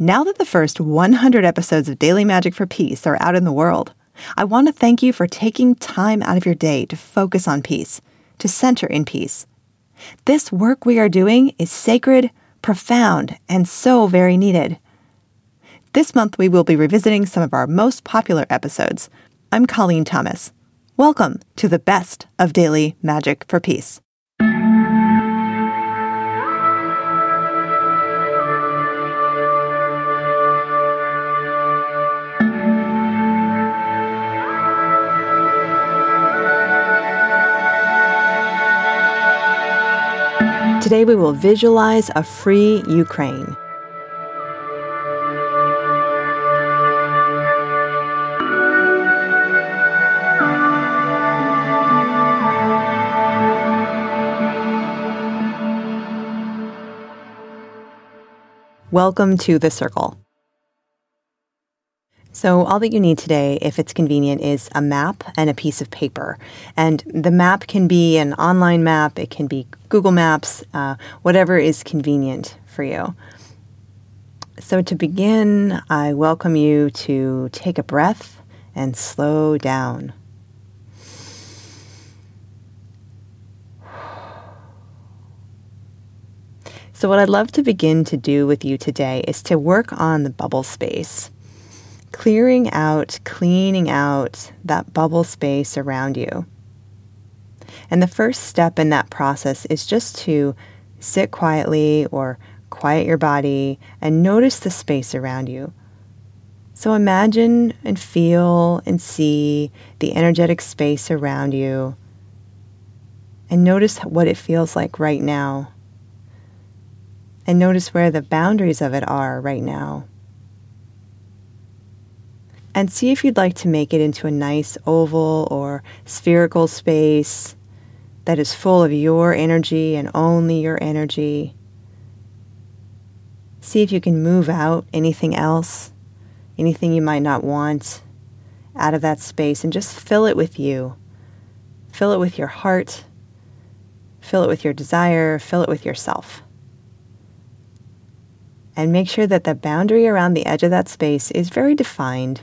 Now that the first 100 episodes of Daily Magic for Peace are out in the world, I want to thank you for taking time out of your day to focus on peace, to center in peace. This work we are doing is sacred, profound, and so very needed. This month we will be revisiting some of our most popular episodes. I'm Colleen Thomas. Welcome to the best of Daily Magic for Peace. Today we will visualize a free Ukraine. Welcome to the circle. So, all that you need today, if it's convenient, is a map and a piece of paper. And the map can be an online map, it can be Google Maps, uh, whatever is convenient for you. So, to begin, I welcome you to take a breath and slow down. So, what I'd love to begin to do with you today is to work on the bubble space clearing out, cleaning out that bubble space around you. And the first step in that process is just to sit quietly or quiet your body and notice the space around you. So imagine and feel and see the energetic space around you and notice what it feels like right now. And notice where the boundaries of it are right now and see if you'd like to make it into a nice oval or spherical space that is full of your energy and only your energy. See if you can move out anything else, anything you might not want out of that space, and just fill it with you. Fill it with your heart, fill it with your desire, fill it with yourself. And make sure that the boundary around the edge of that space is very defined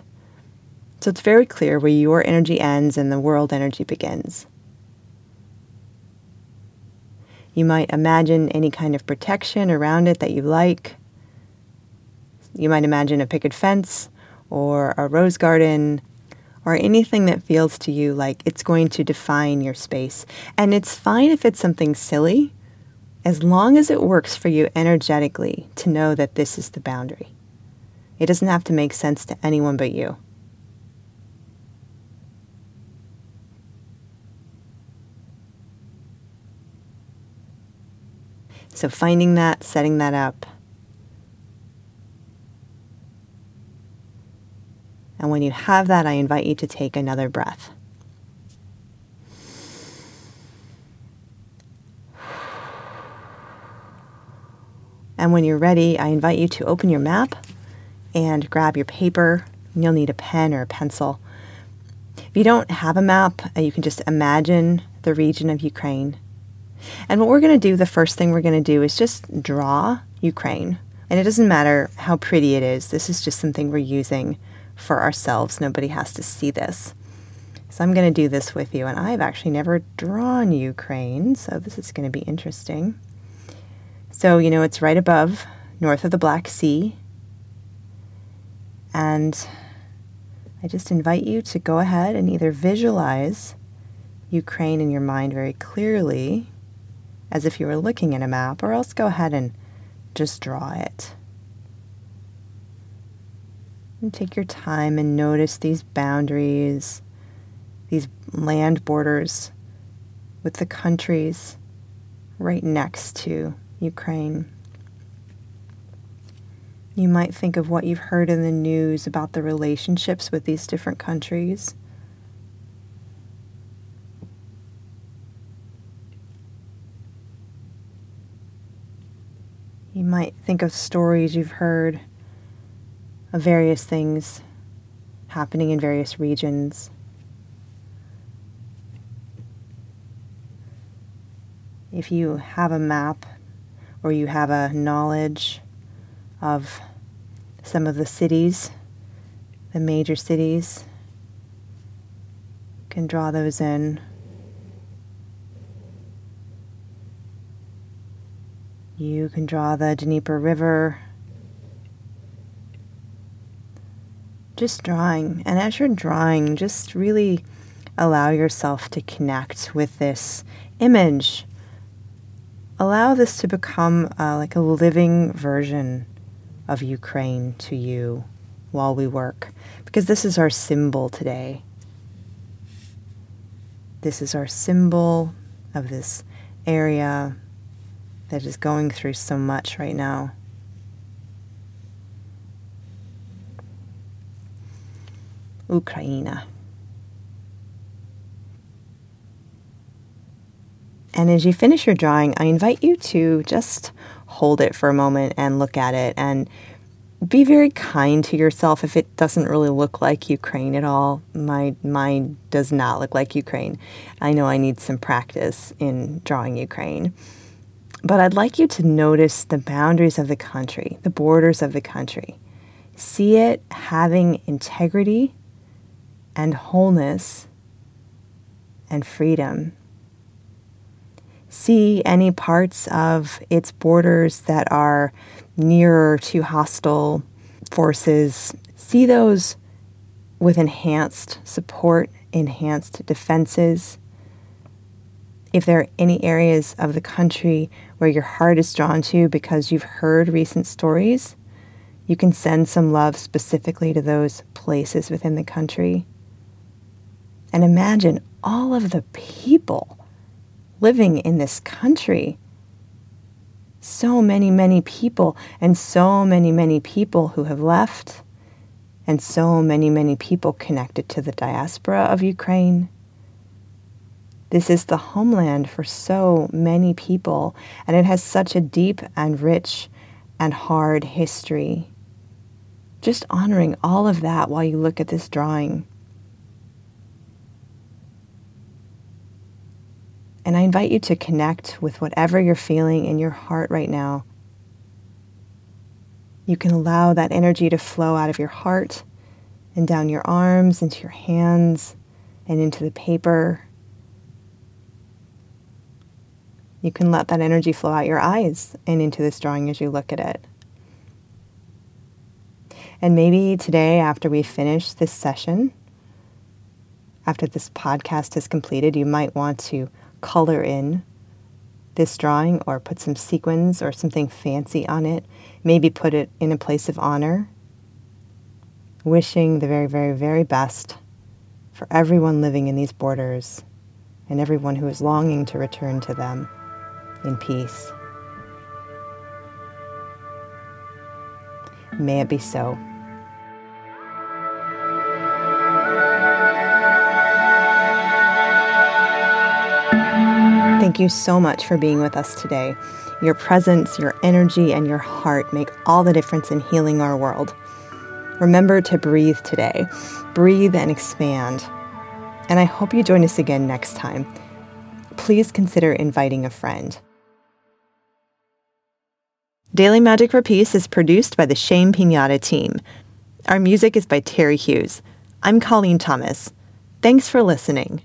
so it's very clear where your energy ends and the world energy begins. You might imagine any kind of protection around it that you like. You might imagine a picket fence or a rose garden or anything that feels to you like it's going to define your space. And it's fine if it's something silly, as long as it works for you energetically to know that this is the boundary. It doesn't have to make sense to anyone but you. So finding that, setting that up. And when you have that, I invite you to take another breath. And when you're ready, I invite you to open your map and grab your paper. You'll need a pen or a pencil. If you don't have a map, uh, you can just imagine the region of Ukraine and what we're going to do, the first thing we're going to do is just draw Ukraine. And it doesn't matter how pretty it is, this is just something we're using for ourselves. Nobody has to see this. So I'm going to do this with you. And I've actually never drawn Ukraine, so this is going to be interesting. So, you know, it's right above, north of the Black Sea. And I just invite you to go ahead and either visualize Ukraine in your mind very clearly as if you were looking at a map, or else go ahead and just draw it. And take your time and notice these boundaries, these land borders with the countries right next to Ukraine. You might think of what you've heard in the news about the relationships with these different countries. You might think of stories you've heard of various things happening in various regions. If you have a map or you have a knowledge of some of the cities, the major cities. You can draw those in. You can draw the Dnieper River. Just drawing. And as you're drawing, just really allow yourself to connect with this image. Allow this to become uh, like a living version of Ukraine to you while we work, because this is our symbol today. This is our symbol of this area that is going through so much right now. Ukraine. And as you finish your drawing, I invite you to just hold it for a moment and look at it and be very kind to yourself if it doesn't really look like Ukraine at all. My mind does not look like Ukraine. I know I need some practice in drawing Ukraine. But I'd like you to notice the boundaries of the country, the borders of the country. See it having integrity and wholeness and freedom. See any parts of its borders that are nearer to hostile forces. See those with enhanced support, enhanced defenses if there are any areas of the country where your heart is drawn to because you've heard recent stories, you can send some love specifically to those places within the country. And imagine all of the people living in this country. So many, many people, and so many, many people who have left, and so many, many people connected to the diaspora of Ukraine this is the homeland for so many people, and it has such a deep and rich and hard history. Just honoring all of that while you look at this drawing. And I invite you to connect with whatever you're feeling in your heart right now. You can allow that energy to flow out of your heart and down your arms, into your hands, and into the paper. You can let that energy flow out your eyes and into this drawing as you look at it. And maybe today, after we finish this session, after this podcast is completed, you might want to color in this drawing or put some sequins or something fancy on it. Maybe put it in a place of honor. Wishing the very, very, very best for everyone living in these borders and everyone who is longing to return to them in peace. May it be so. Thank you so much for being with us today. Your presence, your energy, and your heart make all the difference in healing our world. Remember to breathe today. Breathe and expand. And I hope you join us again next time. Please consider inviting a friend. Daily Magic for Peace is produced by the Shame Pinata team. Our music is by Terry Hughes. I'm Colleen Thomas. Thanks for listening.